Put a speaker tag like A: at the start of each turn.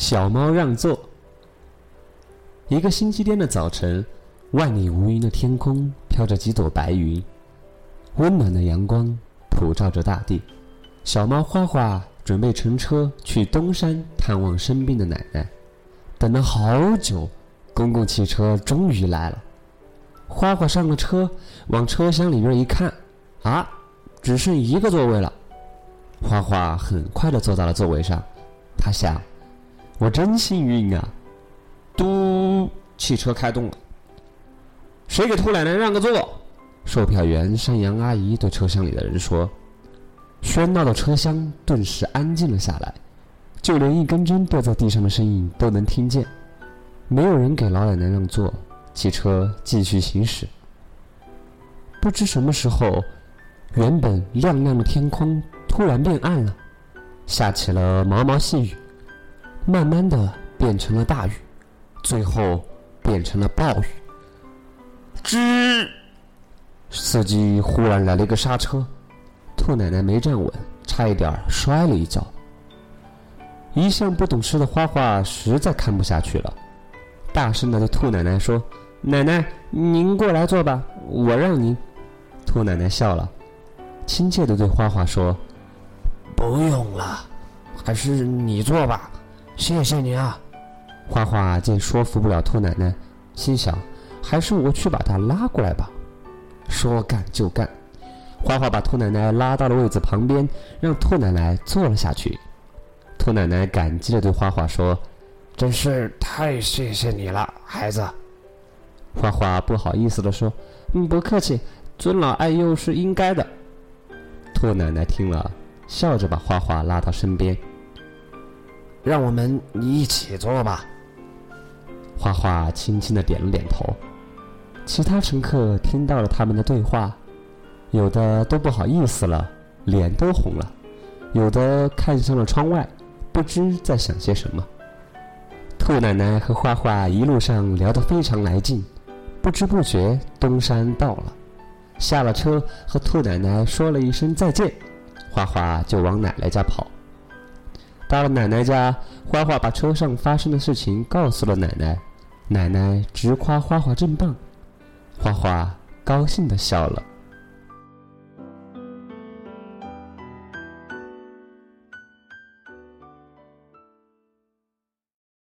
A: 小猫让座。一个星期天的早晨，万里无云的天空飘着几朵白云，温暖的阳光普照着大地。小猫花花准备乘车去东山探望生病的奶奶，等了好久，公共汽车终于来了。花花上了车，往车厢里边一看，啊，只剩一个座位了。花花很快的坐到了座位上，他想：“我真幸运啊！”嘟，汽车开动了。谁给兔奶奶让个座？售票员山羊阿姨对车厢里的人说。喧闹的车厢顿时安静了下来，就连一根针掉在地上的声音都能听见。没有人给老奶奶让座，汽车继续行驶。不知什么时候，原本亮亮的天空。突然变暗了，下起了毛毛细雨，慢慢的变成了大雨，最后变成了暴雨。吱！司机忽然来了一个刹车，兔奶奶没站稳，差一点摔了一跤。一向不懂事的花花实在看不下去了，大声的对兔奶奶说：“奶奶，您过来坐吧，我让您。”兔奶奶笑了，亲切的对花花说。
B: 不用了，还是你坐吧，谢谢你啊。
A: 花花见说服不了兔奶奶，心想，还是我去把她拉过来吧。说干就干，花花把兔奶奶拉到了位子旁边，让兔奶奶坐了下去。兔奶奶感激的对花花说：“
B: 真是太谢谢你了，孩子。”
A: 花花不好意思的说：“嗯，不客气，尊老爱幼是应该的。”兔奶奶听了。笑着把花花拉到身边，
B: 让我们一起坐吧。
A: 花花轻轻的点了点头。其他乘客听到了他们的对话，有的都不好意思了，脸都红了；有的看向了窗外，不知在想些什么。兔奶奶和花花一路上聊得非常来劲，不知不觉东山到了，下了车和兔奶奶说了一声再见。花花就往奶奶家跑。到了奶奶家，花花把车上发生的事情告诉了奶奶，奶奶直夸花花真棒，花花高兴的笑了。